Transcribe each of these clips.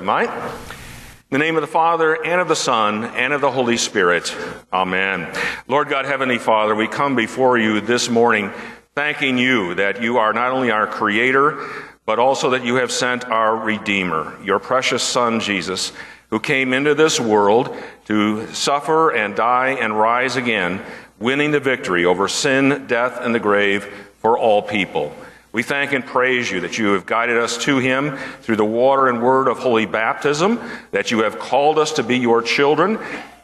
we might. In the name of the Father, and of the Son, and of the Holy Spirit. Amen. Lord God, Heavenly Father, we come before you this morning thanking you that you are not only our Creator, but also that you have sent our Redeemer, your precious Son, Jesus, who came into this world to suffer and die and rise again, winning the victory over sin, death, and the grave for all people. We thank and praise you that you have guided us to him through the water and word of holy baptism, that you have called us to be your children,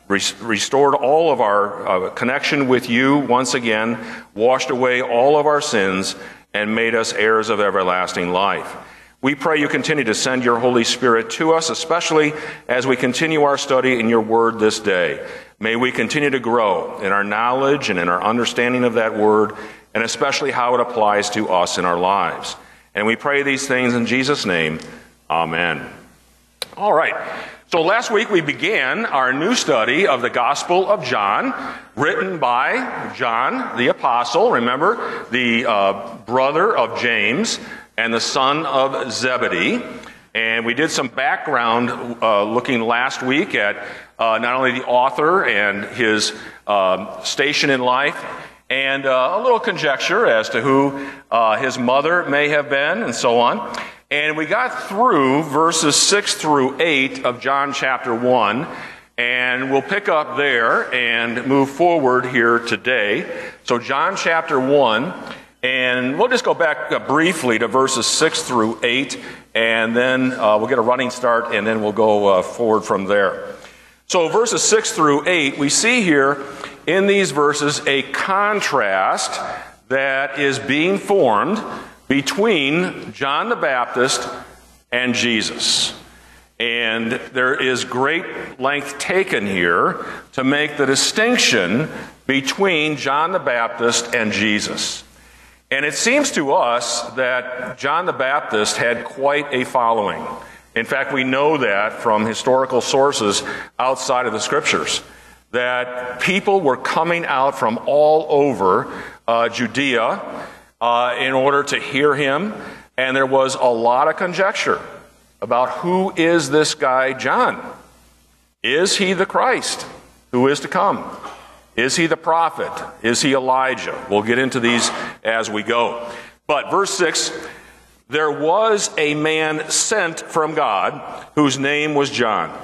restored all of our uh, connection with you once again, washed away all of our sins, and made us heirs of everlasting life. We pray you continue to send your Holy Spirit to us, especially as we continue our study in your word this day. May we continue to grow in our knowledge and in our understanding of that word, and especially how it applies to us in our lives. And we pray these things in Jesus' name. Amen. All right. So last week we began our new study of the Gospel of John, written by John the Apostle, remember, the uh, brother of James and the son of Zebedee. And we did some background uh, looking last week at uh, not only the author and his um, station in life, and uh, a little conjecture as to who uh, his mother may have been, and so on. And we got through verses 6 through 8 of John chapter 1, and we'll pick up there and move forward here today. So, John chapter 1, and we'll just go back uh, briefly to verses 6 through 8, and then uh, we'll get a running start, and then we'll go uh, forward from there. So, verses 6 through 8, we see here in these verses a contrast that is being formed between John the Baptist and Jesus. And there is great length taken here to make the distinction between John the Baptist and Jesus. And it seems to us that John the Baptist had quite a following. In fact, we know that from historical sources outside of the scriptures, that people were coming out from all over uh, Judea uh, in order to hear him. And there was a lot of conjecture about who is this guy, John? Is he the Christ who is to come? Is he the prophet? Is he Elijah? We'll get into these as we go. But verse 6 there was a man sent from God whose name was John.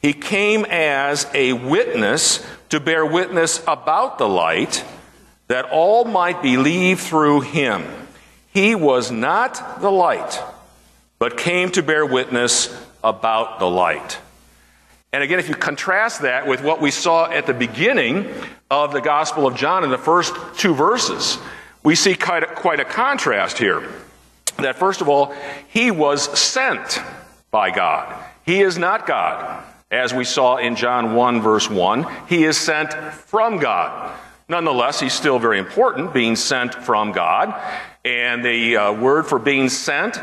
He came as a witness to bear witness about the light that all might believe through him. He was not the light, but came to bear witness about the light. And again, if you contrast that with what we saw at the beginning of the Gospel of John in the first two verses, we see quite a, quite a contrast here. That first of all, he was sent by God. He is not God, as we saw in John 1, verse 1. He is sent from God. Nonetheless, he's still very important, being sent from God. And the uh, word for being sent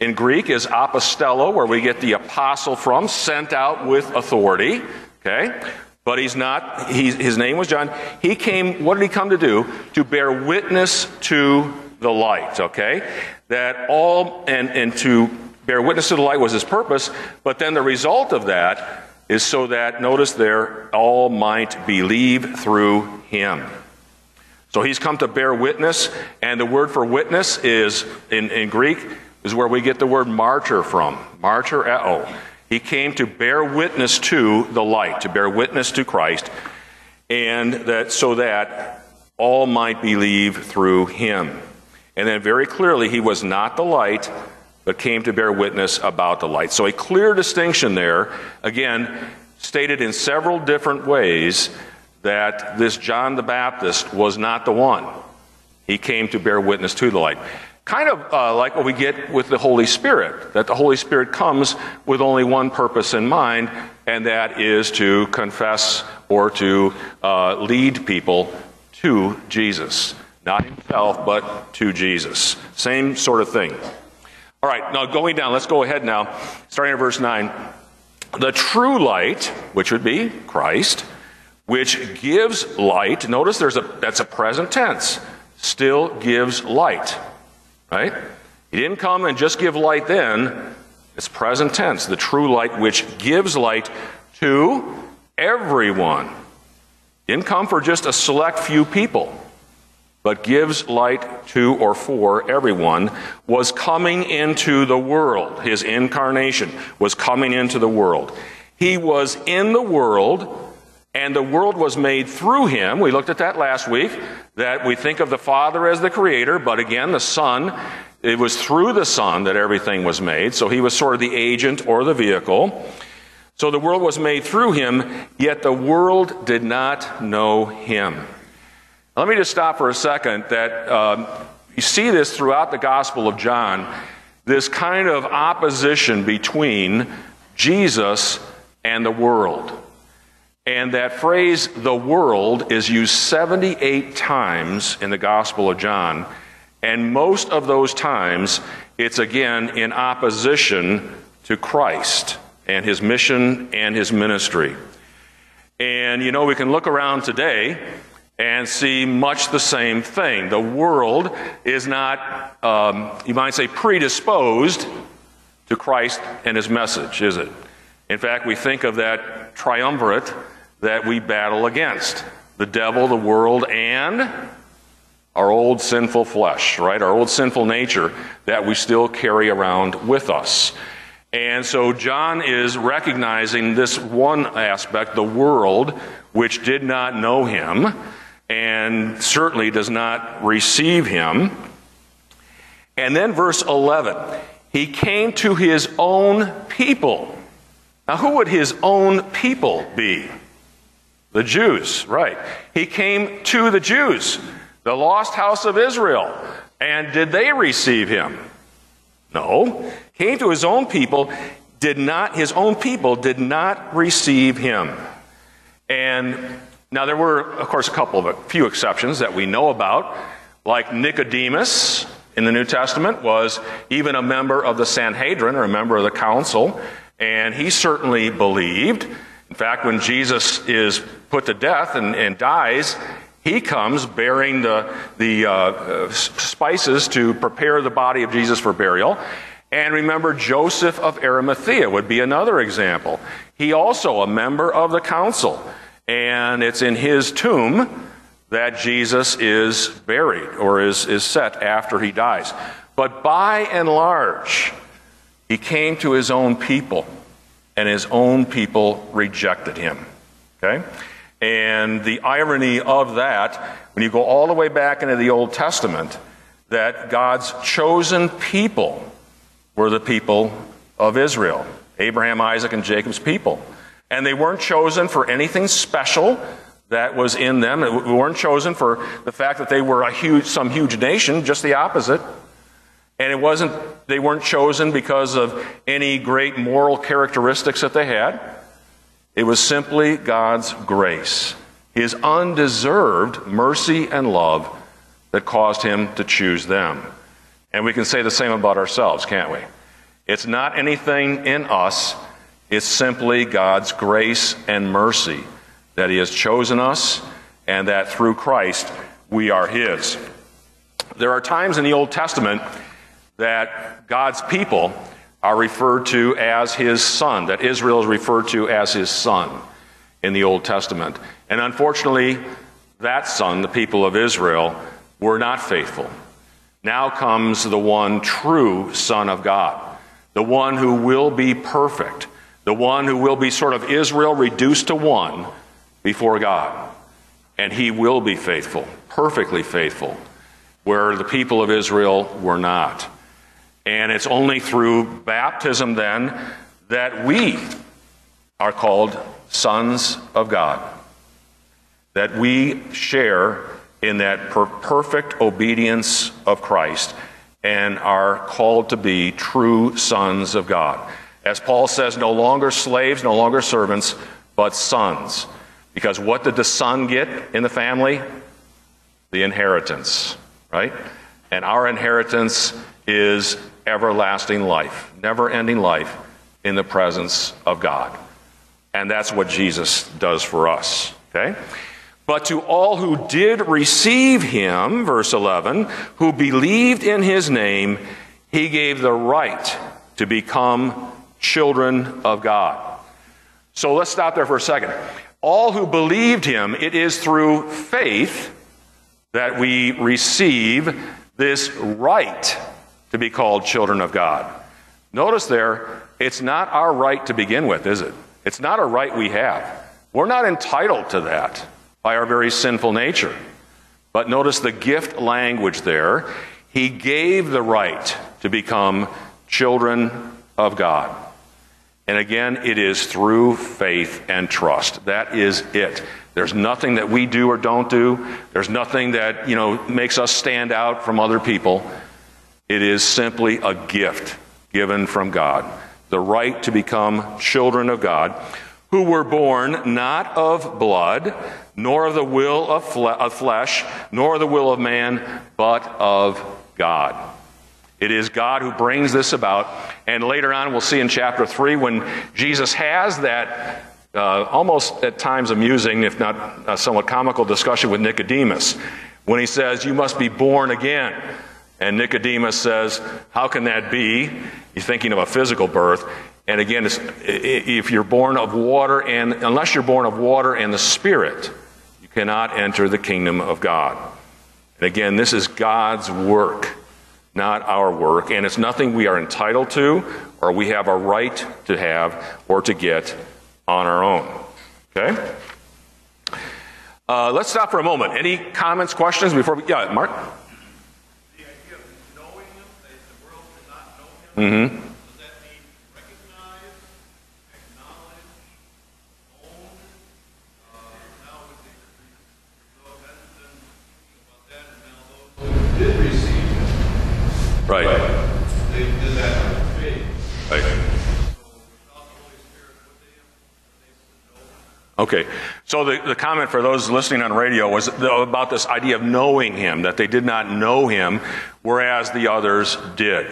in Greek is apostello, where we get the apostle from, sent out with authority. Okay? But he's not, he, his name was John. He came, what did he come to do? To bear witness to the light, okay? That all, and, and to bear witness to the light was his purpose, but then the result of that is so that, notice there, all might believe through him. So he's come to bear witness, and the word for witness is, in, in Greek, is where we get the word martyr from. Martureo. He came to bear witness to the light, to bear witness to Christ, and that so that all might believe through him. And then very clearly, he was not the light, but came to bear witness about the light. So a clear distinction there, again, stated in several different ways that this John the Baptist was not the one. He came to bear witness to the light. Kind of uh, like what we get with the Holy Spirit, that the Holy Spirit comes with only one purpose in mind, and that is to confess or to uh, lead people to Jesus. Not himself, but to Jesus. Same sort of thing. All right, now going down, let's go ahead now, starting at verse 9. The true light, which would be Christ, which gives light. Notice there's a that's a present tense. Still gives light. Right? He didn't come and just give light then, It's present tense, the true light which gives light to everyone. Didn't come for just a select few people, but gives light to or for everyone, was coming into the world. His incarnation was coming into the world. He was in the world, and the world was made through him. We looked at that last week, that we think of the Father as the creator, but again, the Son, it was through the Son that everything was made. So he was sort of the agent or the vehicle. So the world was made through him, yet the world did not know him. Let me just stop for a second that um, you see this throughout the Gospel of John this kind of opposition between Jesus and the world. And that phrase, the world, is used 78 times in the Gospel of John. And most of those times, it's again in opposition to Christ and his mission and his ministry. And you know, we can look around today and see much the same thing. The world is not, um, you might say, predisposed to Christ and his message, is it? In fact, we think of that triumvirate that we battle against the devil, the world, and our old sinful flesh, right? Our old sinful nature that we still carry around with us. And so John is recognizing this one aspect, the world, which did not know him and certainly does not receive him. And then verse 11, he came to his own people. Now, who would his own people be? The Jews, right. He came to the Jews, the lost house of Israel. And did they receive him? No. Came to his own people, did not, his own people did not receive him. And now there were, of course, a couple of a few exceptions that we know about, like Nicodemus in the New Testament was even a member of the Sanhedrin or a member of the council, and he certainly believed. In fact, when Jesus is put to death and, and dies, he comes bearing the, the uh, spices to prepare the body of Jesus for burial. And remember, Joseph of Arimathea would be another example. He also a member of the council. And it's in his tomb that Jesus is buried or is, is set after he dies. But by and large, he came to his own people, and his own people rejected him. Okay? And the irony of that, when you go all the way back into the Old Testament, that God's chosen people were the people of Israel Abraham, Isaac, and Jacob's people. And they weren't chosen for anything special that was in them. They weren't chosen for the fact that they were a huge, some huge nation, just the opposite. And it wasn't, they weren't chosen because of any great moral characteristics that they had. It was simply God's grace, His undeserved mercy and love that caused Him to choose them. And we can say the same about ourselves, can't we? It's not anything in us, it's simply God's grace and mercy that He has chosen us and that through Christ we are His. There are times in the Old Testament that God's people are referred to as his son, that Israel is referred to as his son in the Old Testament. And unfortunately, that son, the people of Israel, were not faithful. Now comes the one true Son of God, the one who will be perfect, the one who will be sort of Israel reduced to one before God. And he will be faithful, perfectly faithful, where the people of Israel were not. And it's only through baptism then that we are called sons of God. That we share in that per- perfect obedience of Christ and are called to be true sons of God. As Paul says, no longer slaves, no longer servants, but sons. Because what did the son get in the family? The inheritance, right? And our inheritance is everlasting life, never ending life in the presence of God. And that's what Jesus does for us. Okay? But to all who did receive him, verse 11, who believed in his name, he gave the right to become children of God. So let's stop there for a second. All who believed him, it is through faith that we receive this right to be called children of God. Notice there, it's not our right to begin with, is it? It's not a right we have. We're not entitled to that by our very sinful nature. But notice the gift language there. He gave the right to become children of God. And again, it is through faith and trust. That is it. There's nothing that we do or don't do. There's nothing that, you know, makes us stand out from other people. It is simply a gift given from God. The right to become children of God, who were born not of blood, nor of the will of, fle- of flesh, nor the will of man, but of God. It is God who brings this about. And later on, we'll see in chapter 3 when Jesus has that uh, almost at times amusing, if not a somewhat comical discussion with Nicodemus when he says, You must be born again. And Nicodemus says, How can that be? He's thinking of a physical birth. And again, if you're born of water and unless you're born of water and the Spirit, you cannot enter the kingdom of God. And again, this is God's work, not our work. And it's nothing we are entitled to or we have a right to have or to get on our own. Okay? Uh, let's stop for a moment. Any comments, questions before we. Yeah, Mark? The idea of knowing him, the world cannot know him. Mm-hmm. Does that mean recognize, acknowledge, own? Uh, now with the, those about that, and now those who did receive him. Right. They did that faith. Right. Okay, so the, the comment for those listening on radio was about this idea of knowing him, that they did not know him, whereas the others did.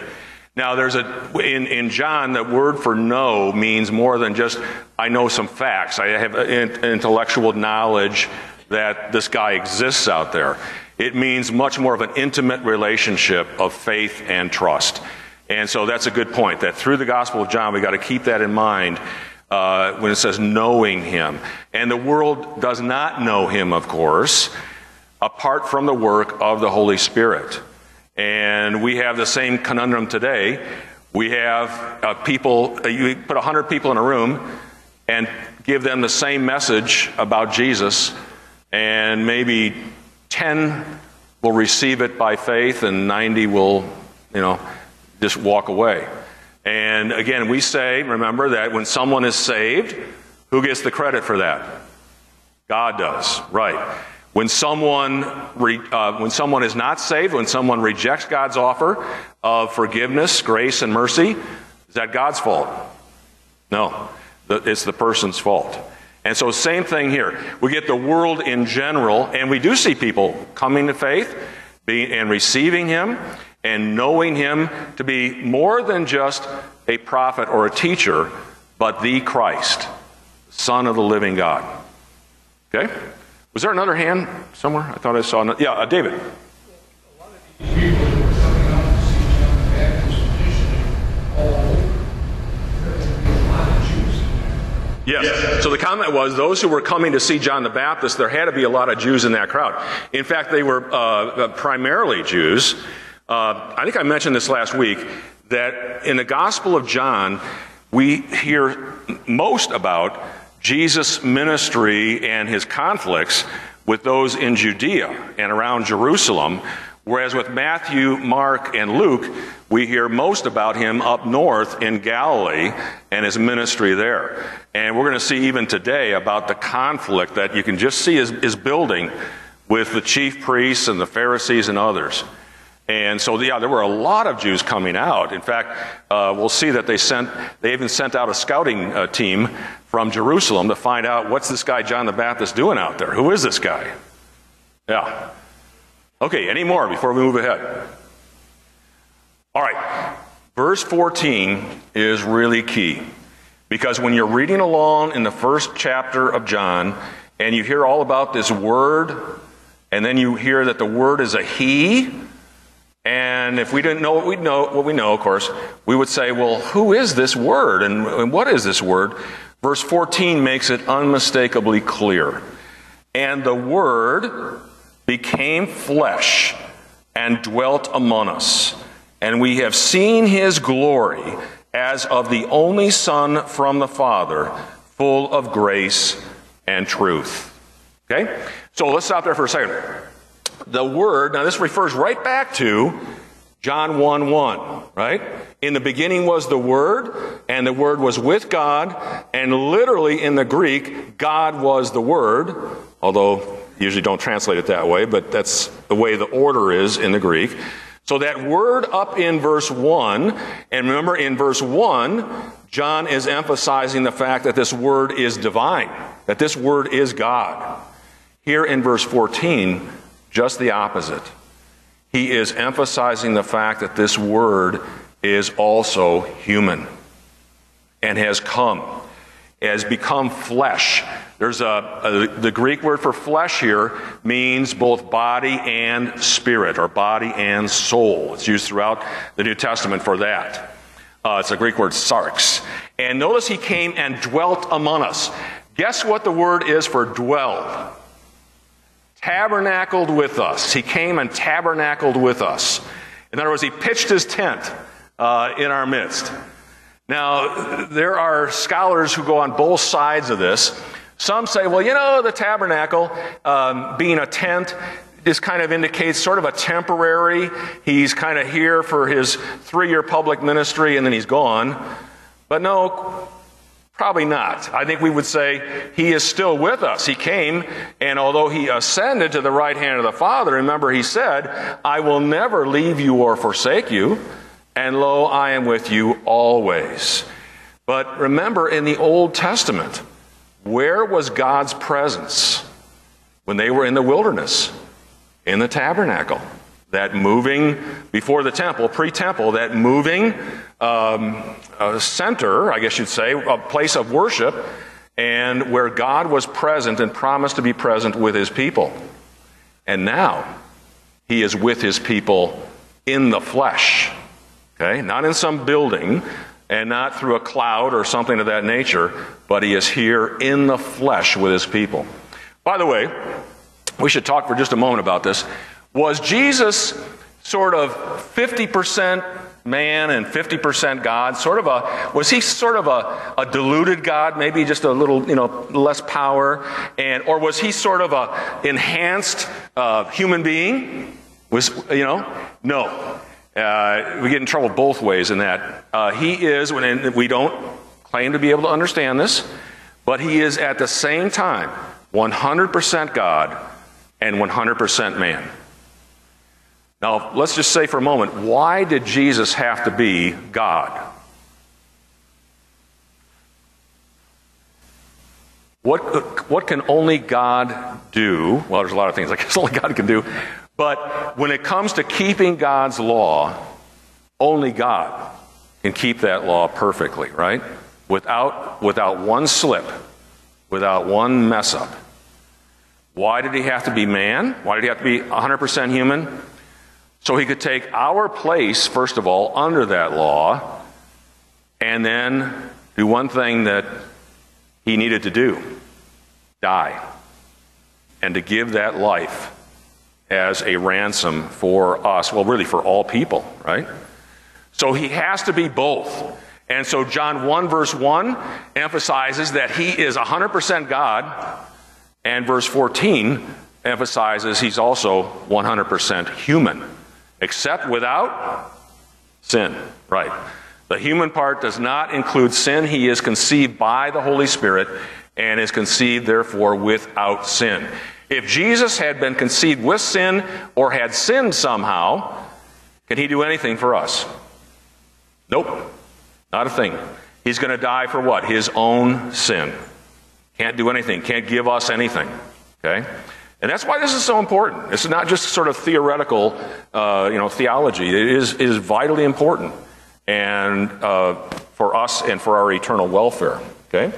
Now, there's a, in, in John, the word for know means more than just, I know some facts. I have intellectual knowledge that this guy exists out there. It means much more of an intimate relationship of faith and trust. And so that's a good point, that through the Gospel of John, we got to keep that in mind uh, when it says knowing him. And the world does not know him, of course, apart from the work of the Holy Spirit. And we have the same conundrum today. We have uh, people, uh, you put 100 people in a room and give them the same message about Jesus, and maybe 10 will receive it by faith, and 90 will, you know, just walk away. And again, we say, remember, that when someone is saved, who gets the credit for that? God does, right. When someone, re, uh, when someone is not saved, when someone rejects God's offer of forgiveness, grace, and mercy, is that God's fault? No, it's the person's fault. And so, same thing here. We get the world in general, and we do see people coming to faith and receiving Him and knowing him to be more than just a prophet or a teacher, but the Christ, Son of the living God. Okay? Was there another hand somewhere? I thought I saw. Another. Yeah, uh, David. Yes. So the comment was those who were coming to see John the Baptist, there had to be a lot of Jews in that crowd. In fact, they were uh, primarily Jews. Uh, I think I mentioned this last week that in the Gospel of John, we hear most about Jesus' ministry and his conflicts with those in Judea and around Jerusalem, whereas with Matthew, Mark, and Luke, we hear most about him up north in Galilee and his ministry there. And we're going to see even today about the conflict that you can just see is, is building with the chief priests and the Pharisees and others. And so, yeah, there were a lot of Jews coming out. In fact, uh, we'll see that they sent, they even sent out a scouting uh, team from Jerusalem to find out what's this guy John the Baptist doing out there? Who is this guy? Yeah. Okay, any more before we move ahead? All right. Verse 14 is really key because when you're reading along in the first chapter of John and you hear all about this word, and then you hear that the word is a he, And if we didn't know what we know, what we know, of course, we would say, well, who is this word and, and what is this word? Verse 14 makes it unmistakably clear. And the word became flesh and dwelt among us. And we have seen his glory as of the only Son from the Father, full of grace and truth. Okay? So let's stop there for a second the Word, now this refers right back to John 1 1, right? In the beginning was the Word, and the Word was with God, and literally in the Greek, God was the Word, although usually don't translate it that way, but that's the way the order is in the Greek. So that word up in verse 1, and remember in verse 1, John is emphasizing the fact that this word is divine, that this word is God. Here in verse 14, just the opposite. He is emphasizing the fact that this word is also human and has come, has become flesh. There's a, a, the Greek word for flesh here means both body and spirit, or body and soul. It's used throughout the New Testament for that. Uh, it's a Greek word sarx. And notice he came and dwelt among us. Guess what the word is for dwelled? Tabernacled with us. He came and tabernacled with us. In other words, he pitched his tent uh, in our midst. Now, there are scholars who go on both sides of this. Some say, well, you know, the tabernacle um, being a tent this kind of indicates sort of a temporary. He's kind of here for his three year public ministry and then he's gone. But no, Probably not. I think we would say he is still with us. He came, and although he ascended to the right hand of the Father, remember he said, I will never leave you or forsake you, and lo, I am with you always. But remember in the Old Testament, where was God's presence when they were in the wilderness? In the tabernacle. That moving before the temple, pre temple, that moving um, center, I guess you'd say, a place of worship, and where God was present and promised to be present with his people. And now, he is with his people in the flesh. Okay? Not in some building and not through a cloud or something of that nature, but he is here in the flesh with his people. By the way, we should talk for just a moment about this. Was Jesus sort of 50% man and 50% God? Sort of a, was he sort of a, a diluted God, maybe just a little, you know, less power? And, or was he sort of a enhanced uh, human being? Was, you know, no. Uh, we get in trouble both ways in that. Uh, he is, and we don't claim to be able to understand this, but he is at the same time 100% God and 100% man. Now, let's just say for a moment, why did Jesus have to be God? What, what can only God do? Well, there's a lot of things I guess only God can do. But when it comes to keeping God's law, only God can keep that law perfectly, right? Without, without one slip, without one mess up. Why did he have to be man? Why did he have to be 100% human? So he could take our place, first of all, under that law, and then do one thing that he needed to do die. And to give that life as a ransom for us. Well, really for all people, right? So he has to be both. And so John 1, verse 1 emphasizes that he is 100% God, and verse 14 emphasizes he's also 100% human except without sin. Right. The human part does not include sin. He is conceived by the Holy Spirit and is conceived, therefore, without sin. If Jesus had been conceived with sin or had sinned somehow, can he do anything for us? Nope. Not a thing. He's going to die for what? His own sin. Can't do anything. Can't give us anything. Okay? And that's why this is so important. This is not just sort of theoretical, uh, you know, theology. It is, is vitally important and uh, for us and for our eternal welfare. Okay?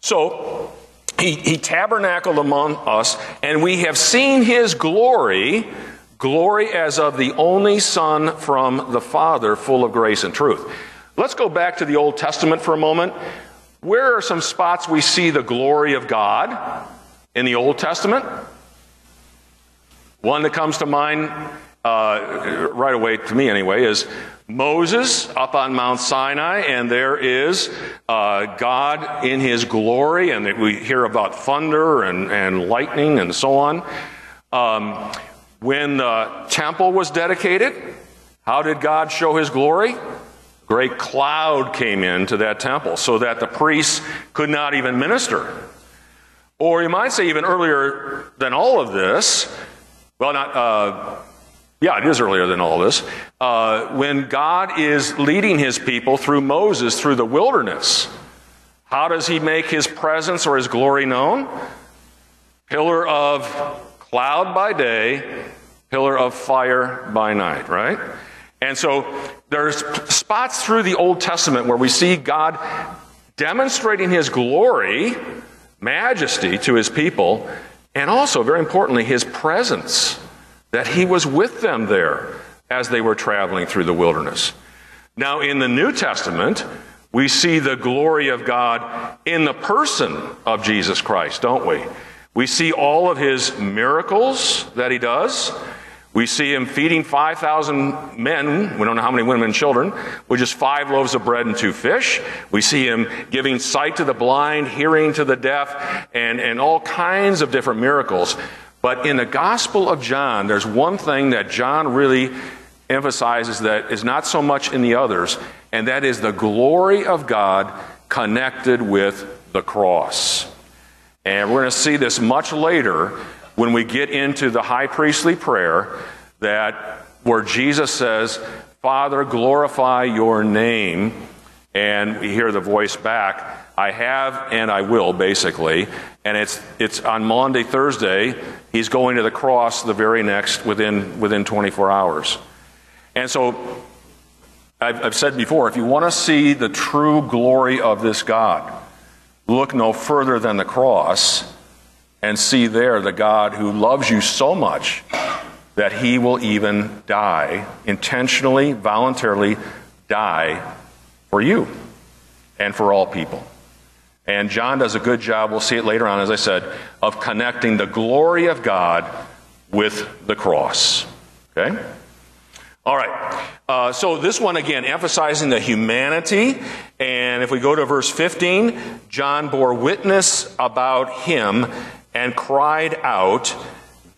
So, he, he tabernacled among us, and we have seen his glory, glory as of the only Son from the Father, full of grace and truth. Let's go back to the Old Testament for a moment. Where are some spots we see the glory of God in the Old Testament? One that comes to mind uh, right away, to me anyway, is Moses up on Mount Sinai, and there is uh, God in his glory, and we hear about thunder and, and lightning and so on. Um, when the temple was dedicated, how did God show his glory? Great cloud came into that temple so that the priests could not even minister. Or you might say, even earlier than all of this, well, not, uh, yeah, it is earlier than all this, uh, when God is leading his people through Moses through the wilderness. How does he make his presence or his glory known? Pillar of cloud by day, pillar of fire by night, right? And so there's spots through the Old Testament where we see God demonstrating his glory, majesty to his people, and also, very importantly, his presence, that he was with them there as they were traveling through the wilderness. Now, in the New Testament, we see the glory of God in the person of Jesus Christ, don't we? We see all of his miracles that he does. We see him feeding 5,000 men, we don't know how many women and children, with just five loaves of bread and two fish. We see him giving sight to the blind, hearing to the deaf, and, and all kinds of different miracles. But in the Gospel of John, there's one thing that John really emphasizes that is not so much in the others, and that is the glory of God connected with the cross. And we're going to see this much later when we get into the high priestly prayer that where Jesus says, Father, glorify your name. And we hear the voice back, I have and I will, basically. And it's, it's on Maundy Thursday, he's going to the cross the very next, within, within 24 hours. And so, I've, I've said before, if you want to see the true glory of this God, look no further than the cross and see there the God who loves you so much that he will even die, intentionally, voluntarily die for you and for all people. And John does a good job, we'll see it later on, as I said, of connecting the glory of God with the cross. Okay? All right. Uh, so this one again, emphasizing the humanity. And if we go to verse 15, John bore witness about him and cried out,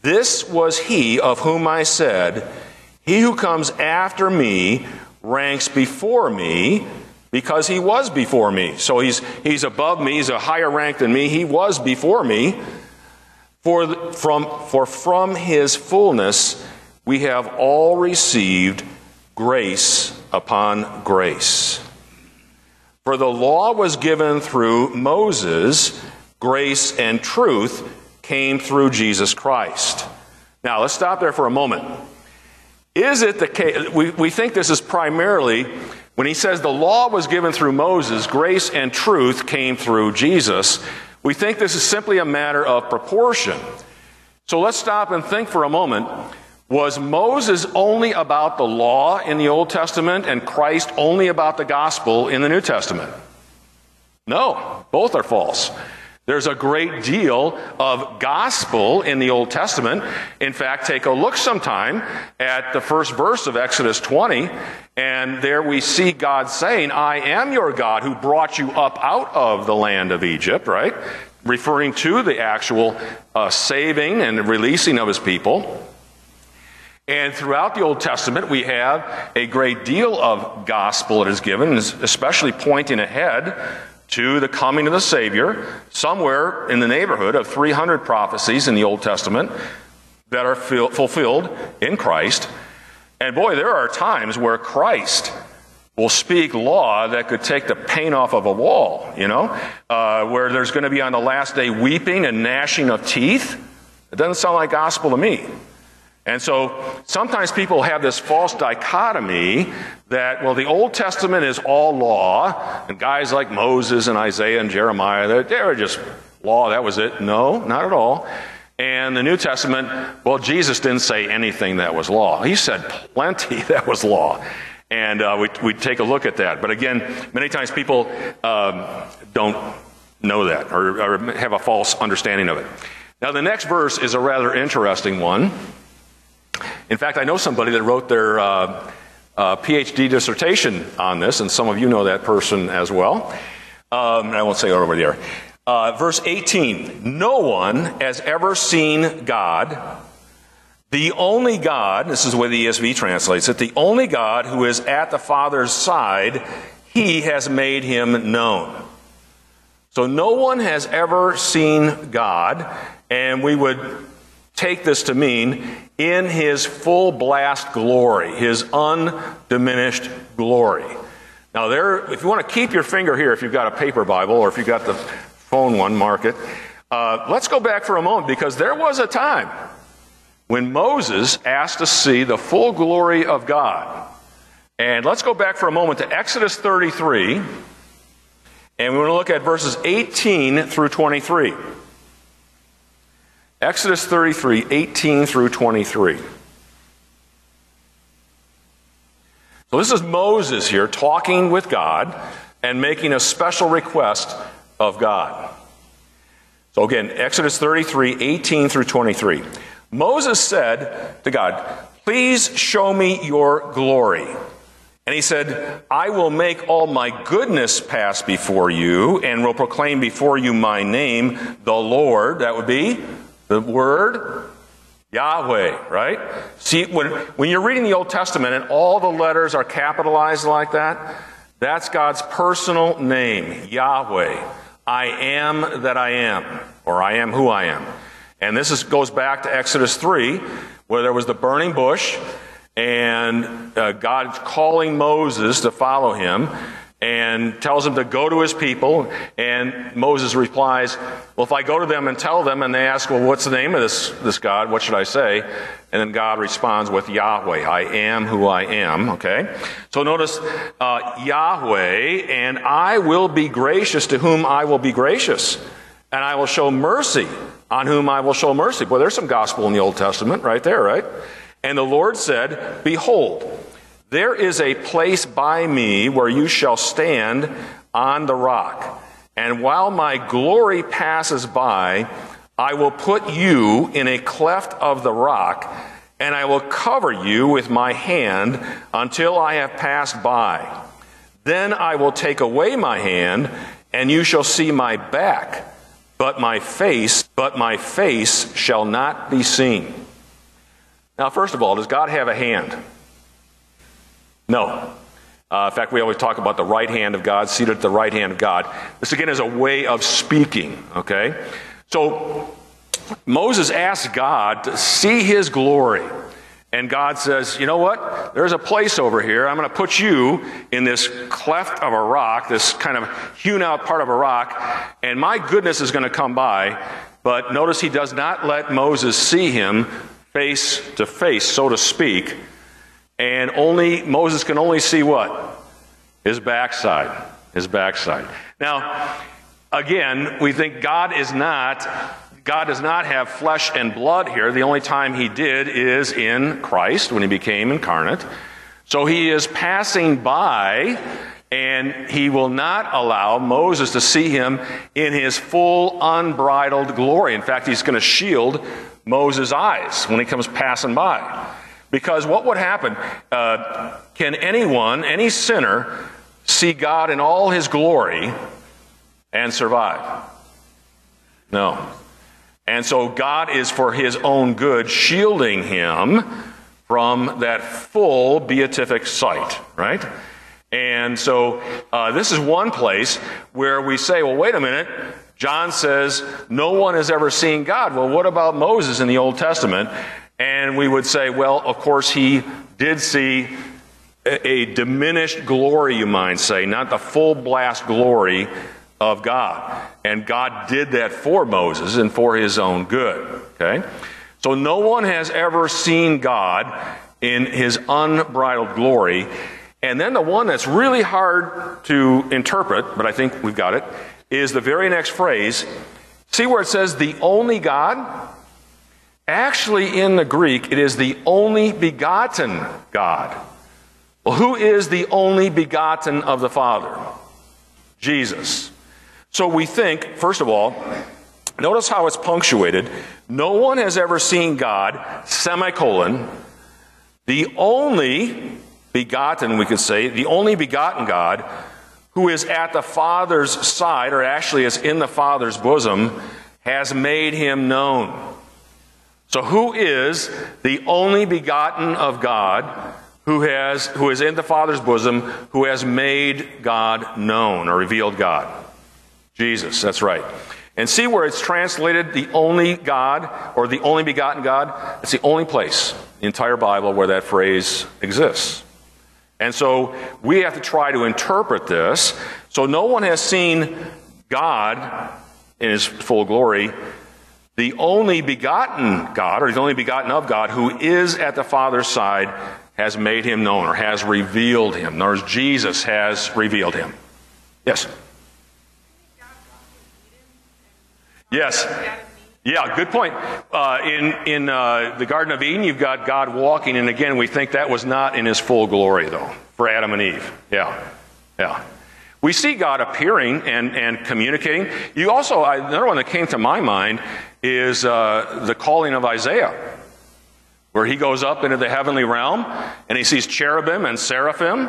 This was he of whom I said, He who comes after me ranks before me because he was before me. So he's, he's above me, he's a higher rank than me. He was before me. For from, for from his fullness we have all received grace upon grace. For the law was given through Moses grace and truth came through Jesus Christ. Now, let's stop there for a moment. Is it the case? We, we think this is primarily when he says the law was given through Moses, grace and truth came through Jesus. We think this is simply a matter of proportion. So let's stop and think for a moment. Was Moses only about the law in the Old Testament and Christ only about the gospel in the New Testament? No, both are false. There's a great deal of gospel in the Old Testament. In fact, take a look sometime at the first verse of Exodus 20, and there we see God saying, I am your God who brought you up out of the land of Egypt, right? Referring to the actual uh, saving and releasing of his people. And throughout the Old Testament, we have a great deal of gospel that is given, especially pointing ahead to the coming of the Savior, somewhere in the neighborhood of 300 prophecies in the Old Testament that are fulfilled in Christ. And boy, there are times where Christ will speak law that could take the paint off of a wall, you know, uh, where there's going to be on the last day weeping and gnashing of teeth. It doesn't sound like gospel to me. And so sometimes people have this false dichotomy that, well, the Old Testament is all law, and guys like Moses and Isaiah and Jeremiah, they were just law, that was it. No, not at all. And the New Testament, well, Jesus didn't say anything that was law. He said plenty that was law. And uh, we, we take a look at that. But again, many times people um, don't know that or, or have a false understanding of it. Now, the next verse is a rather interesting one. In fact, I know somebody that wrote their uh, uh, PhD dissertation on this, and some of you know that person as well. Um, I won't say it over there. Uh, verse 18 No one has ever seen God the only God, this is the way the ESV translates it, the only God who is at the Father's side, he has made him known. So no one has ever seen God, and we would take this to mean in his full blast glory, his undiminished glory. Now, there, if you want to keep your finger here, if you've got a paper Bible or if you've got the phone one, mark it. Uh, let's go back for a moment because there was a time when Moses asked to see the full glory of God. And let's go back for a moment to Exodus 33, and we want to look at verses 18 through 23. Exodus 33, 18 through 23. So this is Moses here talking with God and making a special request of God. So again, Exodus 33, 18 through 23. Moses said to God, Please show me your glory. And he said, I will make all my goodness pass before you and will proclaim before you my name, the Lord. That would be the word Yahweh, right? See, when, when you're reading the Old Testament and all the letters are capitalized like that, that's God's personal name, Yahweh. I am that I am, or I am who I am. And this is, goes back to Exodus 3, where there was the burning bush, and uh, God calling Moses to follow him, and tells him to go to his people. And Moses replies, Well, if I go to them and tell them, and they ask, Well, what's the name of this, this God? What should I say? And then God responds with Yahweh, I am who I am. Okay? So notice uh, Yahweh, and I will be gracious to whom I will be gracious, and I will show mercy on whom I will show mercy. Well, there's some gospel in the Old Testament right there, right? And the Lord said, Behold, there is a place by me where you shall stand on the rock. And while my glory passes by, I will put you in a cleft of the rock, and I will cover you with my hand until I have passed by. Then I will take away my hand, and you shall see my back but my face, but my face shall not be seen. Now, first of all, does God have a hand? No. Uh, in fact, we always talk about the right hand of God, seated at the right hand of God. This again is a way of speaking, okay? So Moses asked God to see his glory. And God says, You know what? There's a place over here. I'm going to put you in this cleft of a rock, this kind of hewn out part of a rock, and my goodness is going to come by. But notice he does not let Moses see him face to face, so to speak. And only Moses can only see what? His backside. His backside. Now, again, we think God is not God does not have flesh and blood here. The only time he did is in Christ when he became incarnate. So he is passing by and he will not allow Moses to see him in his full unbridled glory. In fact, he's going to shield Moses' eyes when he comes passing by. Because what would happen? Uh, can anyone, any sinner, see God in all his glory and survive? No. And so God is for his own good shielding him from that full beatific sight, right? And so uh, this is one place where we say, well, wait a minute. John says no one has ever seen God. Well, what about Moses in the Old Testament? And we would say, well, of course, he did see a, diminished glory, you might say, not the full blast glory of God. And God did that for Moses and for his own good. Okay? So no one has ever seen God in his unbridled glory. And then the one that's really hard to interpret, but I think we've got it, is the very next phrase. See where it says the only God? Actually, in the Greek, it is the only begotten God. Well, who is the only begotten of the Father? Jesus. So we think, first of all, notice how it's punctuated. No one has ever seen God, semicolon, the only begotten, we could say, the only begotten God who is at the Father's side, or actually is in the Father's bosom, has made him known. So, who is the only begotten of God who, has, who is in the Father's bosom, who has made God known or revealed God? Jesus, that's right. And see where it's translated the only God or the only begotten God? It's the only place in the entire Bible where that phrase exists. And so we have to try to interpret this. So no one has seen God in his full glory. The only begotten God, or the only begotten of God, who is at the Father's side, has made him known or has revealed him. Other words, Jesus has revealed him. Yes? Yes. Yeah, good point. Uh, in in uh, the Garden of Eden, you've got God walking, and again, we think that was not in his full glory, though, for Adam and Eve. Yeah, yeah. We see God appearing and, and communicating. You also, another one that came to my mind is uh, the calling of Isaiah, where he goes up into the heavenly realm and he sees cherubim and seraphim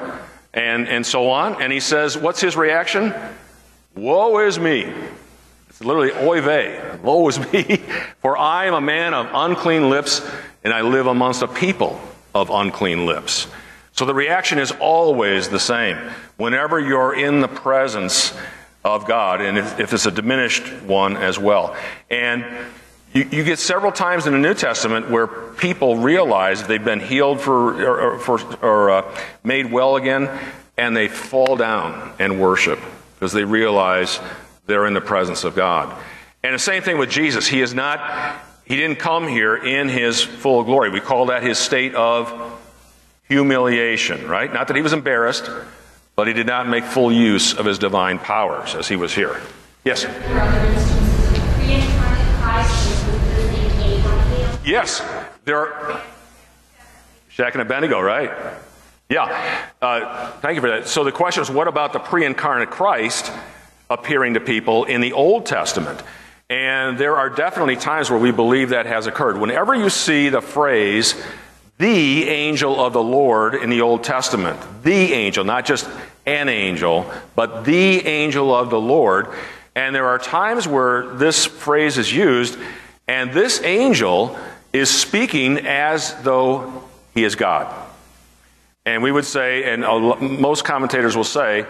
and, and so on. And he says, What's his reaction? Woe is me. It's literally, oy vey, woe is me, for I am a man of unclean lips, and I live amongst a people of unclean lips. So the reaction is always the same. Whenever you're in the presence of God, and if, if it's a diminished one as well. And you, you, get several times in the New Testament where people realize they've been healed for, or, or, for, or uh, made well again, and they fall down and worship because they realize they're in the presence of God. And the same thing with Jesus. He is not, he didn't come here in his full glory. We call that his state of humiliation, right? Not that he was embarrassed, but he did not make full use of his divine powers as he was here. Yes? Yes. There are. And Abednego, right? Yeah. Uh, thank you for that. So the question is what about the pre incarnate Christ? appearing to people in the Old Testament. And there are definitely times where we believe that has occurred. Whenever you see the phrase, the angel of the Lord in the Old Testament, the angel, not just an angel, but the angel of the Lord. And there are times where this phrase is used, and this angel is speaking as though he is God. And we would say, and most commentators will say,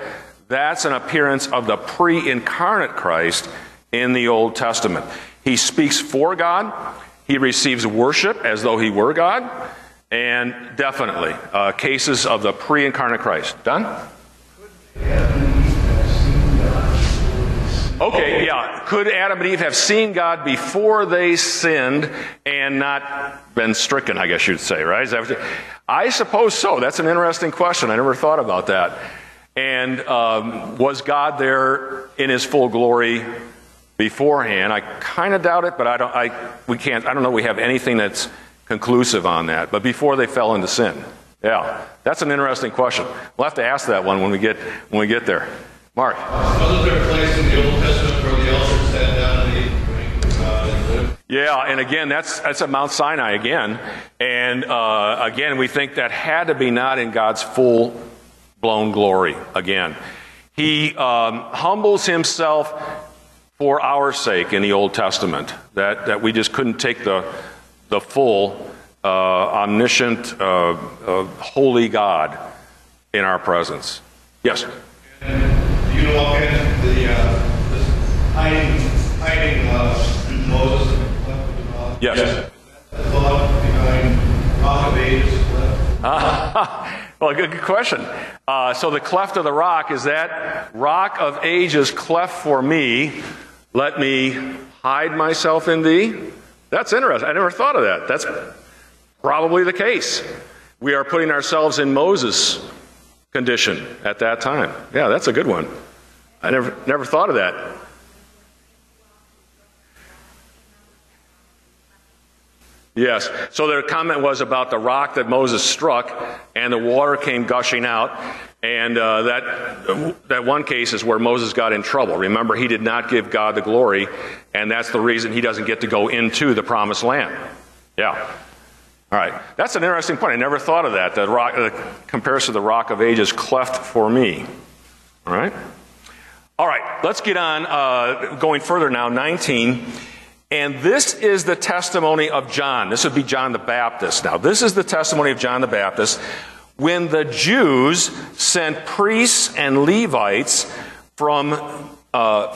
that's an appearance of the pre incarnate Christ in the Old Testament. He speaks for God, he receives worship as though he were God, and definitely uh, cases of the pre incarnate Christ. Done? Okay, yeah. Could Adam and Eve have seen God before they sinned and not been stricken, I guess you'd say, right? I suppose so. That's an interesting question. I never thought about that. And um, was God there in his full glory beforehand? I kind of doubt it, but I don't, I, we can't, I don't know we have anything that's conclusive on that. But before they fell into sin. Yeah, that's an interesting question. We'll have to ask that one when we get, when we get there. Mark. Wasn't there a place in the Old Testament where the elders sat down and ate uh, yeah, and again, that's that's at Mount Sinai again, and uh, again, we think that had to be not in God's full blown glory again. He um, humbles himself for our sake in the Old Testament, that, that we just couldn't take the, the full, uh, omniscient, uh, uh, holy God in our presence. Yes? And you walk in the uh, hiding, hiding uh, Moses. Yes. The thought behind Rock of Ages. Well, good, good question. Uh, so the cleft of the rock is that rock of ages cleft for me. Let me hide myself in thee. That's interesting. I never thought of that. That's probably the case. We are putting ourselves in Moses' condition at that time. Yeah, that's a good one. I never never thought of that. Yes. So their comment was about the rock that Moses struck, and the water came gushing out. And uh, that that one case is where Moses got in trouble. Remember, he did not give God the glory, and that's the reason he doesn't get to go into the promised land. Yeah. All right. That's an interesting point. I never thought of that. The rock, the comparison to the rock of ages cleft for me. All right. All right. Let's get on. Uh, going further now. 19. And this is the testimony of John. This would be John the Baptist. Now, this is the testimony of John the Baptist when the Jews sent priests and Levites from, uh,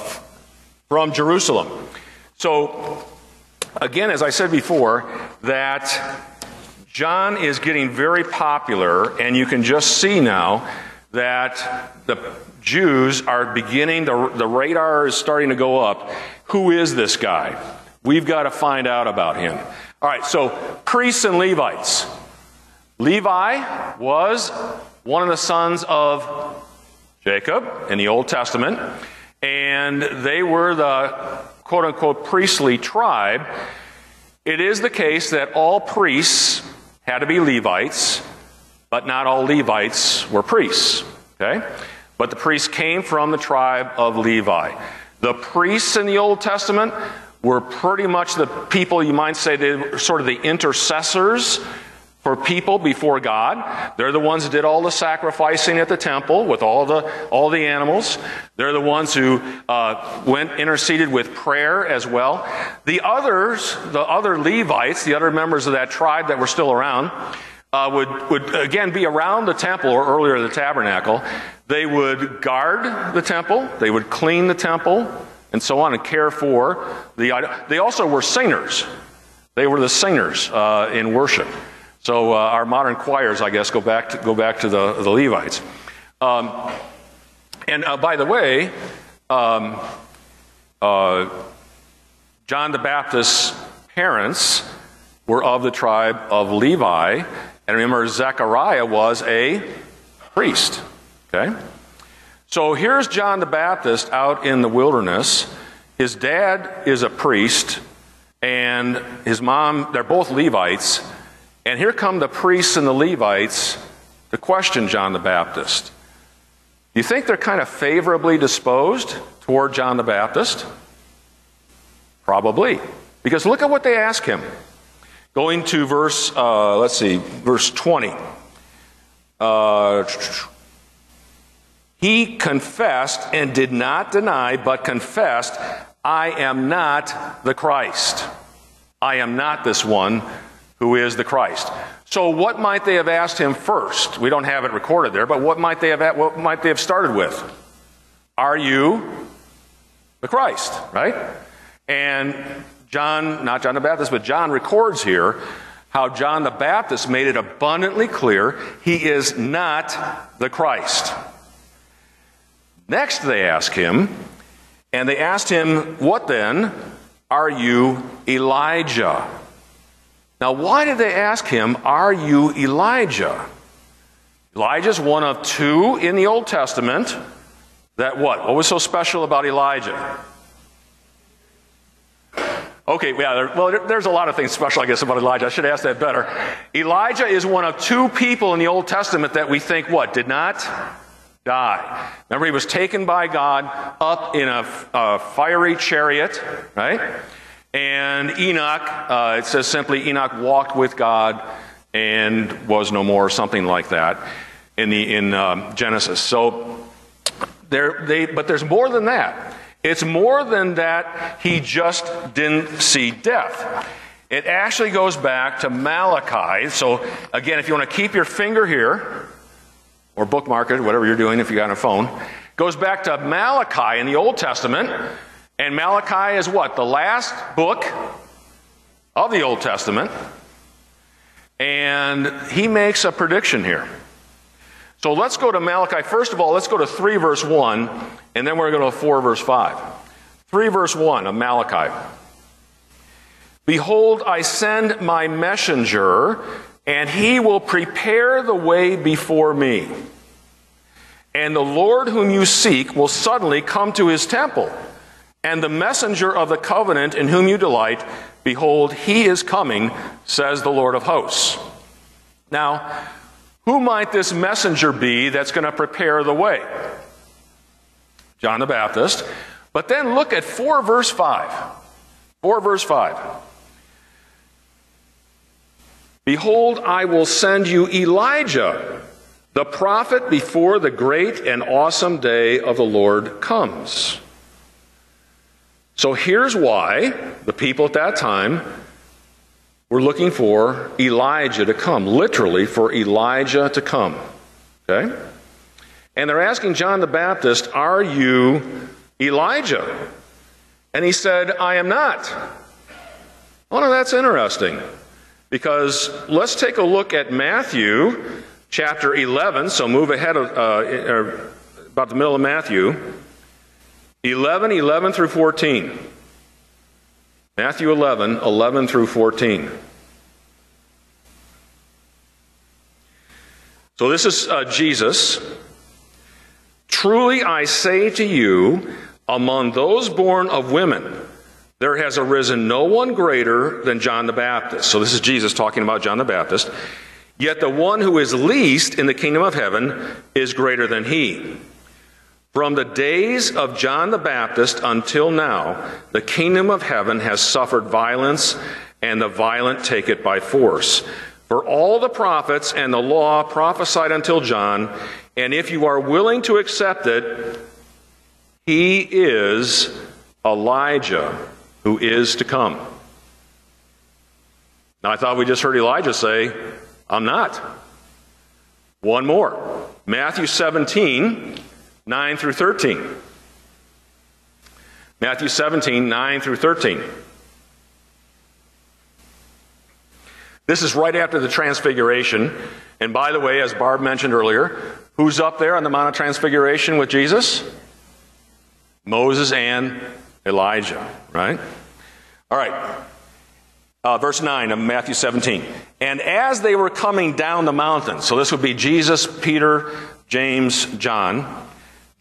from Jerusalem. So, again, as I said before, that John is getting very popular, and you can just see now that the Jews are beginning, the, the radar is starting to go up. Who is this guy? We've got to find out about him. All right, so priests and Levites. Levi was one of the sons of Jacob in the Old Testament, and they were the quote unquote priestly tribe. It is the case that all priests had to be Levites, but not all Levites were priests. Okay? But the priests came from the tribe of Levi. The priests in the Old Testament were pretty much the people, you might say, they were sort of the intercessors for people before God. They're the ones that did all the sacrificing at the temple with all the all the animals. They're the ones who uh, went interceded with prayer as well. The others, the other Levites, the other members of that tribe that were still around, uh, would would again be around the temple or earlier the tabernacle. They would guard the temple. They would clean the temple and so on and care for the They also were singers. They were the singers uh, in worship. So uh, our modern choirs, I guess, go back to, go back to the, the Levites. Um, and uh, by the way, um, uh, John the Baptist's parents were of the tribe of Levi. And remember, Zechariah was a priest. Okay? So here's John the Baptist out in the wilderness. His dad is a priest, and his mom, they're both Levites. And here come the priests and the Levites to question John the Baptist. Do you think they're kind of favorably disposed toward John the Baptist? Probably. Because look at what they ask him. Going to verse, uh, let's see, verse 20. Uh, he confessed and did not deny, but confessed, I am not the Christ. I am not this one who is the Christ. So what might they have asked him first? We don't have it recorded there, but what might they have what might they have started with? Are you the Christ, right? And John, not John the Baptist, but John records here how John the Baptist made it abundantly clear he is not the Christ. Next, they ask him, and they asked him, What then? Are you Elijah? Now, why did they ask him, Are you Elijah? Elijah's one of two in the Old Testament that what? What was so special about Elijah? Okay, yeah, well, there's a lot of things special, I guess, about Elijah. I should ask that better. Elijah is one of two people in the Old Testament that we think what? Did not die. Remember, he was taken by God up in a, a fiery chariot, right? And Enoch, uh, it says simply, Enoch walked with God and was no more, something like that, in the in um, Genesis. So there, they, but there's more than that. It's more than that. He just didn't see death. It actually goes back to Malachi. So again, if you want to keep your finger here, or bookmark it, whatever you're doing if you got a phone. Goes back to Malachi in the Old Testament. And Malachi is what? The last book of the Old Testament. And he makes a prediction here. So let's go to Malachi. First of all, let's go to 3 verse 1, and then we're going to 4 verse 5. 3 verse 1 of Malachi. Behold, I send my messenger and he will prepare the way before me. And the Lord whom you seek will suddenly come to his temple, and the messenger of the covenant in whom you delight Behold, he is coming, says the Lord of hosts. Now, who might this messenger be that's going to prepare the way? John the Baptist. But then look at 4 verse 5. 4 verse 5. Behold, I will send you Elijah, the prophet, before the great and awesome day of the Lord comes. So here's why the people at that time were looking for Elijah to come, literally, for Elijah to come. Okay? And they're asking John the Baptist, Are you Elijah? And he said, I am not. Oh, no, that's interesting. Because let's take a look at Matthew chapter 11. So move ahead of, uh, about the middle of Matthew. 11, 11 through 14. Matthew 11, 11 through 14. So this is uh, Jesus. Truly I say to you, among those born of women, there has arisen no one greater than John the Baptist. So this is Jesus talking about John the Baptist. Yet the one who is least in the kingdom of heaven is greater than he. From the days of John the Baptist until now, the kingdom of heaven has suffered violence, and the violent take it by force. For all the prophets and the law prophesied until John, and if you are willing to accept it, he is Elijah who is to come. Now, I thought we just heard Elijah say, I'm not. One more Matthew 17, 9 through 13. Matthew 17, 9 through 13. This is right after the Transfiguration. And by the way, as Barb mentioned earlier, who's up there on the Mount of Transfiguration with Jesus? Moses and Elijah, right? All right. Uh, verse 9 of Matthew 17. And as they were coming down the mountain, so this would be Jesus, Peter, James, John,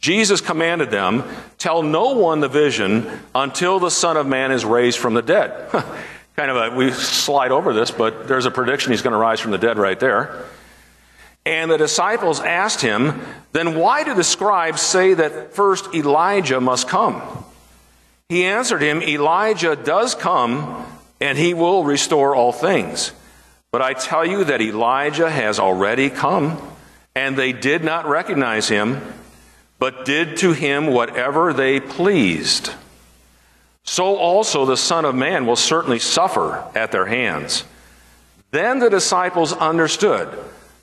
Jesus commanded them, Tell no one the vision until the Son of Man is raised from the dead. kind of a, we slide over this, but there's a prediction he's going to rise from the dead right there. And the disciples asked him, Then why do the scribes say that first Elijah must come? He answered him, Elijah does come, and he will restore all things. But I tell you that Elijah has already come, and they did not recognize him but did to him whatever they pleased. So also the Son of Man will certainly suffer at their hands. Then the disciples understood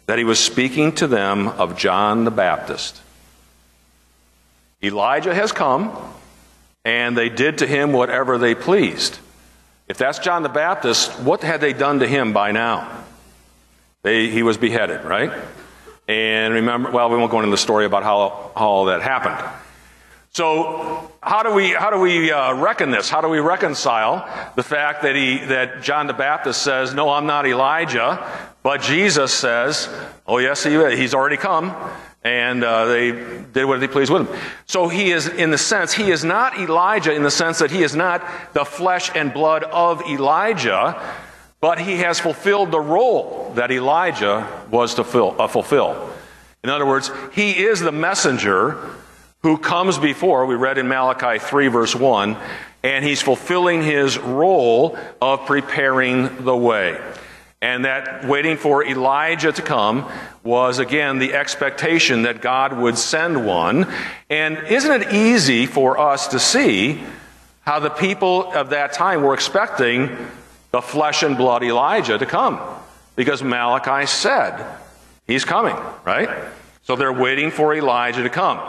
that he was speaking to them of John the Baptist. Elijah has come, and they did to him whatever they pleased. If that's John the Baptist, what had they done to him by now? They, he was beheaded, right? And remember, well, we won't go into the story about how, how all that happened. So, how do we how do we uh, reckon this? How do we reconcile the fact that he that John the Baptist says, "No, I'm not Elijah," but Jesus says, "Oh yes, he. He's already come." And uh, they did what they pleased with him. So he is, in the sense, he is not Elijah in the sense that he is not the flesh and blood of Elijah, but he has fulfilled the role that Elijah was to fill, uh, fulfill. In other words, he is the messenger who comes before, we read in Malachi 3, verse 1, and he's fulfilling his role of preparing the way. And that waiting for Elijah to come was again the expectation that God would send one. And isn't it easy for us to see how the people of that time were expecting the flesh and blood Elijah to come. Because Malachi said he's coming, right? So they're waiting for Elijah to come.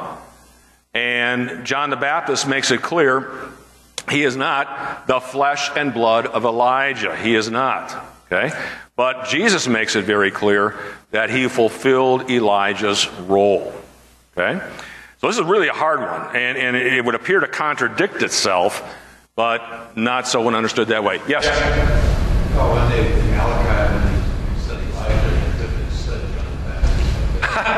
And John the Baptist makes it clear he is not the flesh and blood of Elijah. He is not. Okay? But Jesus makes it very clear that he fulfilled Elijah's role. Okay? So this is really a hard one, and, and it would appear to contradict itself but not so when understood that way. Yes? Oh, one day Malachi, when he said Elijah, he said John.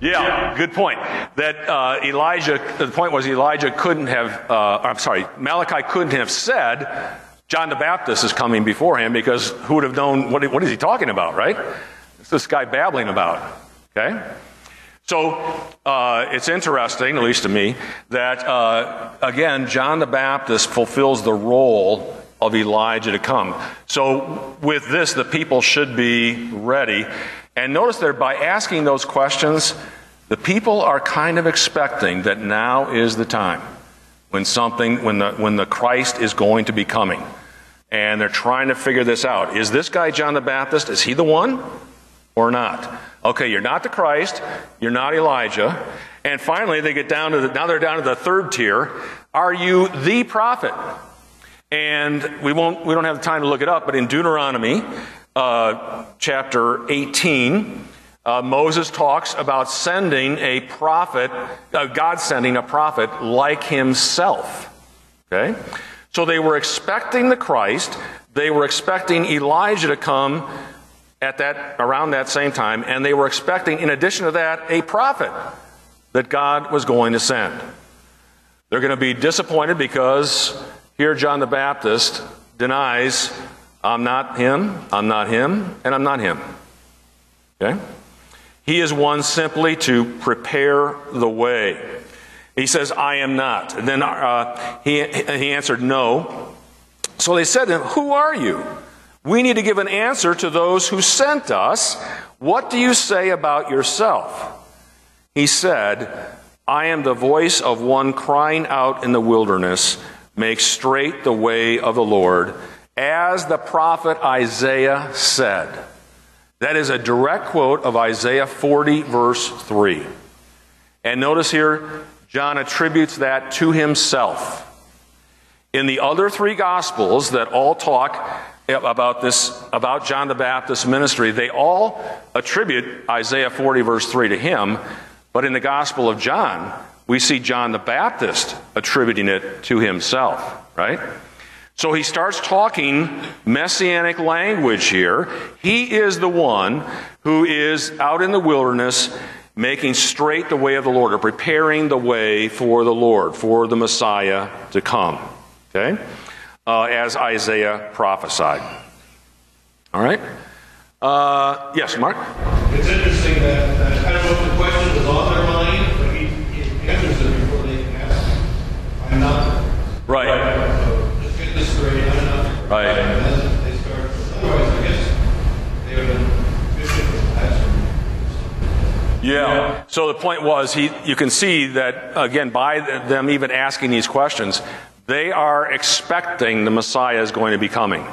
Yeah, good point. That uh, Elijah, the point was Elijah couldn't have, uh, I'm sorry, Malachi couldn't have said, John the Baptist is coming before him because who would have known, what, what is he talking about, right? What's this guy babbling about? Okay? So uh, it's interesting, at least to me, that uh, again, John the Baptist fulfills the role of Elijah to come. So with this, the people should be ready. And notice there, by asking those questions, the people are kind of expecting that now is the time when something, when the, when the Christ is going to be coming. And they're trying to figure this out. Is this guy John the Baptist? Is he the one or not? Okay, you're not the Christ, you're not Elijah. And finally, they get down to the, now they're down to the third tier. Are you the prophet? And we won't, we don't have the time to look it up, but in Deuteronomy, uh, chapter 18, uh, Moses talks about sending a prophet, uh, God sending a prophet like himself. Okay? So they were expecting the Christ, they were expecting Elijah to come at that around that same time, and they were expecting, in addition to that, a prophet that God was going to send. They're going to be disappointed because here John the Baptist denies, I'm not him, I'm not him, and I'm not him. Okay? He is one simply to prepare the way. He says, I am not. And then uh, he, he answered, No. So they said to him, Who are you? We need to give an answer to those who sent us. What do you say about yourself? He said, I am the voice of one crying out in the wilderness, make straight the way of the Lord, as the prophet Isaiah said. That is a direct quote of Isaiah 40, verse 3. And notice here, John attributes that to himself. In the other three gospels that all talk about this, about John the Baptist's ministry, they all attribute Isaiah 40, verse 3 to him. But in the Gospel of John, we see John the Baptist attributing it to himself, right? So he starts talking messianic language here. He is the one who is out in the wilderness making straight the way of the Lord, or preparing the way for the Lord, for the Messiah to come. Okay? Uh, as Isaiah prophesied. All right? Uh, yes, Mark? It's interesting that, that I don't know if the question was on their mind, but he, he answers it before they can ask. I'm not. Right. So just get this straight. I'm not. Right. And then they start. Otherwise, I guess they would have been fishing for Yeah. So the point was, he, you can see that, again, by them even asking these questions, they are expecting the Messiah is going to be coming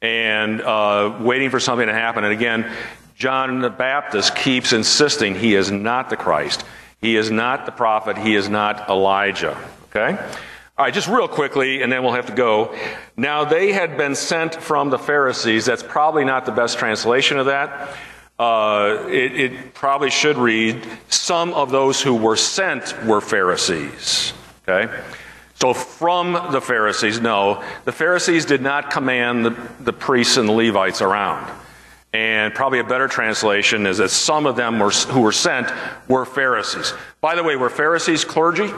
and uh, waiting for something to happen. And again, John the Baptist keeps insisting he is not the Christ. He is not the prophet. He is not Elijah. Okay? All right, just real quickly, and then we'll have to go. Now, they had been sent from the Pharisees. That's probably not the best translation of that. Uh, it, it probably should read, some of those who were sent were Pharisees. Okay? So, from the Pharisees, no. The Pharisees did not command the, the priests and the Levites around. And probably a better translation is that some of them were, who were sent were Pharisees. By the way, were Pharisees clergy?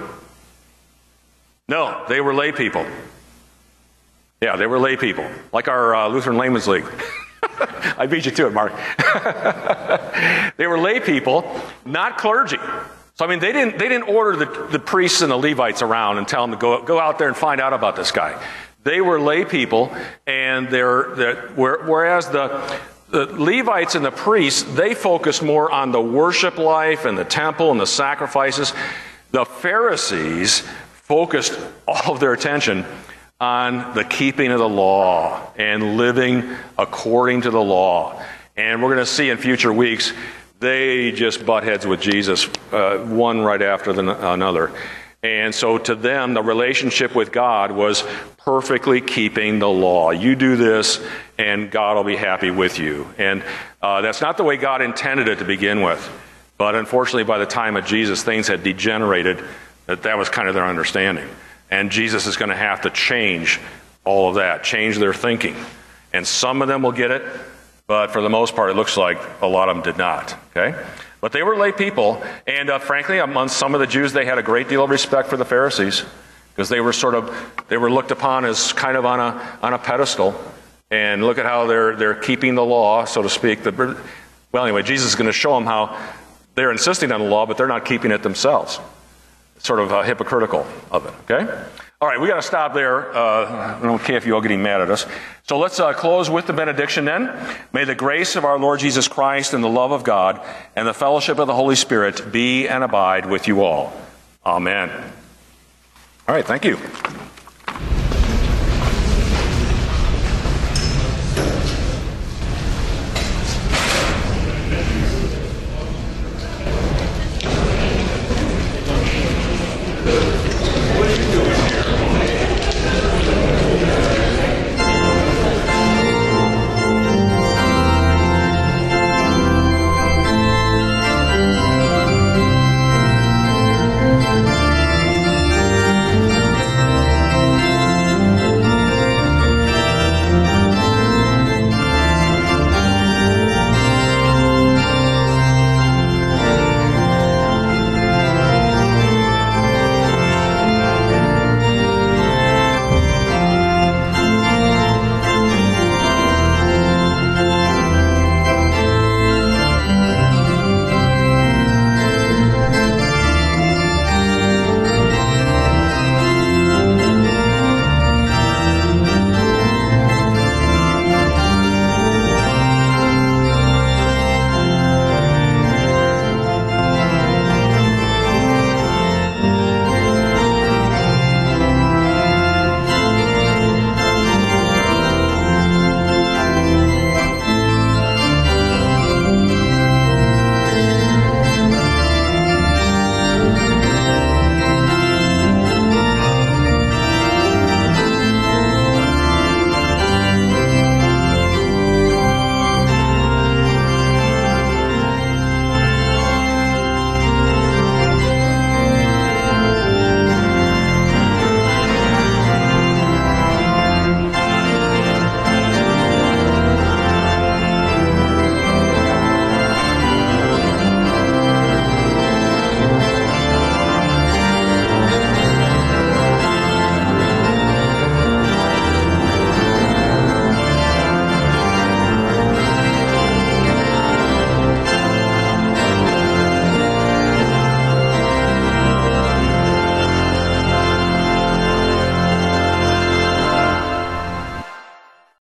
No, they were lay people. Yeah, they were lay people, like our uh, Lutheran Laymen's League. I beat you to it, Mark. they were lay people, not clergy. So, I mean, they didn't, they didn't order the, the priests and the Levites around and tell them to go, go out there and find out about this guy. They were lay people, and they're, they're whereas the, the Levites and the priests, they focused more on the worship life and the temple and the sacrifices. The Pharisees focused all of their attention on the keeping of the law and living according to the law. And we're going to see in future weeks they just butt heads with Jesus, uh, one right after the, another. And so to them, the relationship with God was perfectly keeping the law. You do this, and God will be happy with you. And uh, that's not the way God intended it to begin with. But unfortunately, by the time of Jesus, things had degenerated. That that was kind of their understanding. And Jesus is going to have to change all of that, change their thinking. And some of them will get it, but for the most part, it looks like a lot of them did not. Okay? But they were lay people, and uh, frankly, among some of the Jews, they had a great deal of respect for the Pharisees because they were sort of they were looked upon as kind of on a on a pedestal. And look at how they're they're keeping the law, so to speak. The, well, anyway, Jesus is going to show them how they're insisting on the law, but they're not keeping it themselves. sort of uh, hypocritical of it. Okay. All right, we got to stop there. Uh, I don't care if you all getting mad at us. So let's uh, close with the benediction then. May the grace of our Lord Jesus Christ and the love of God and the fellowship of the Holy Spirit be and abide with you all. Amen. All right, thank you.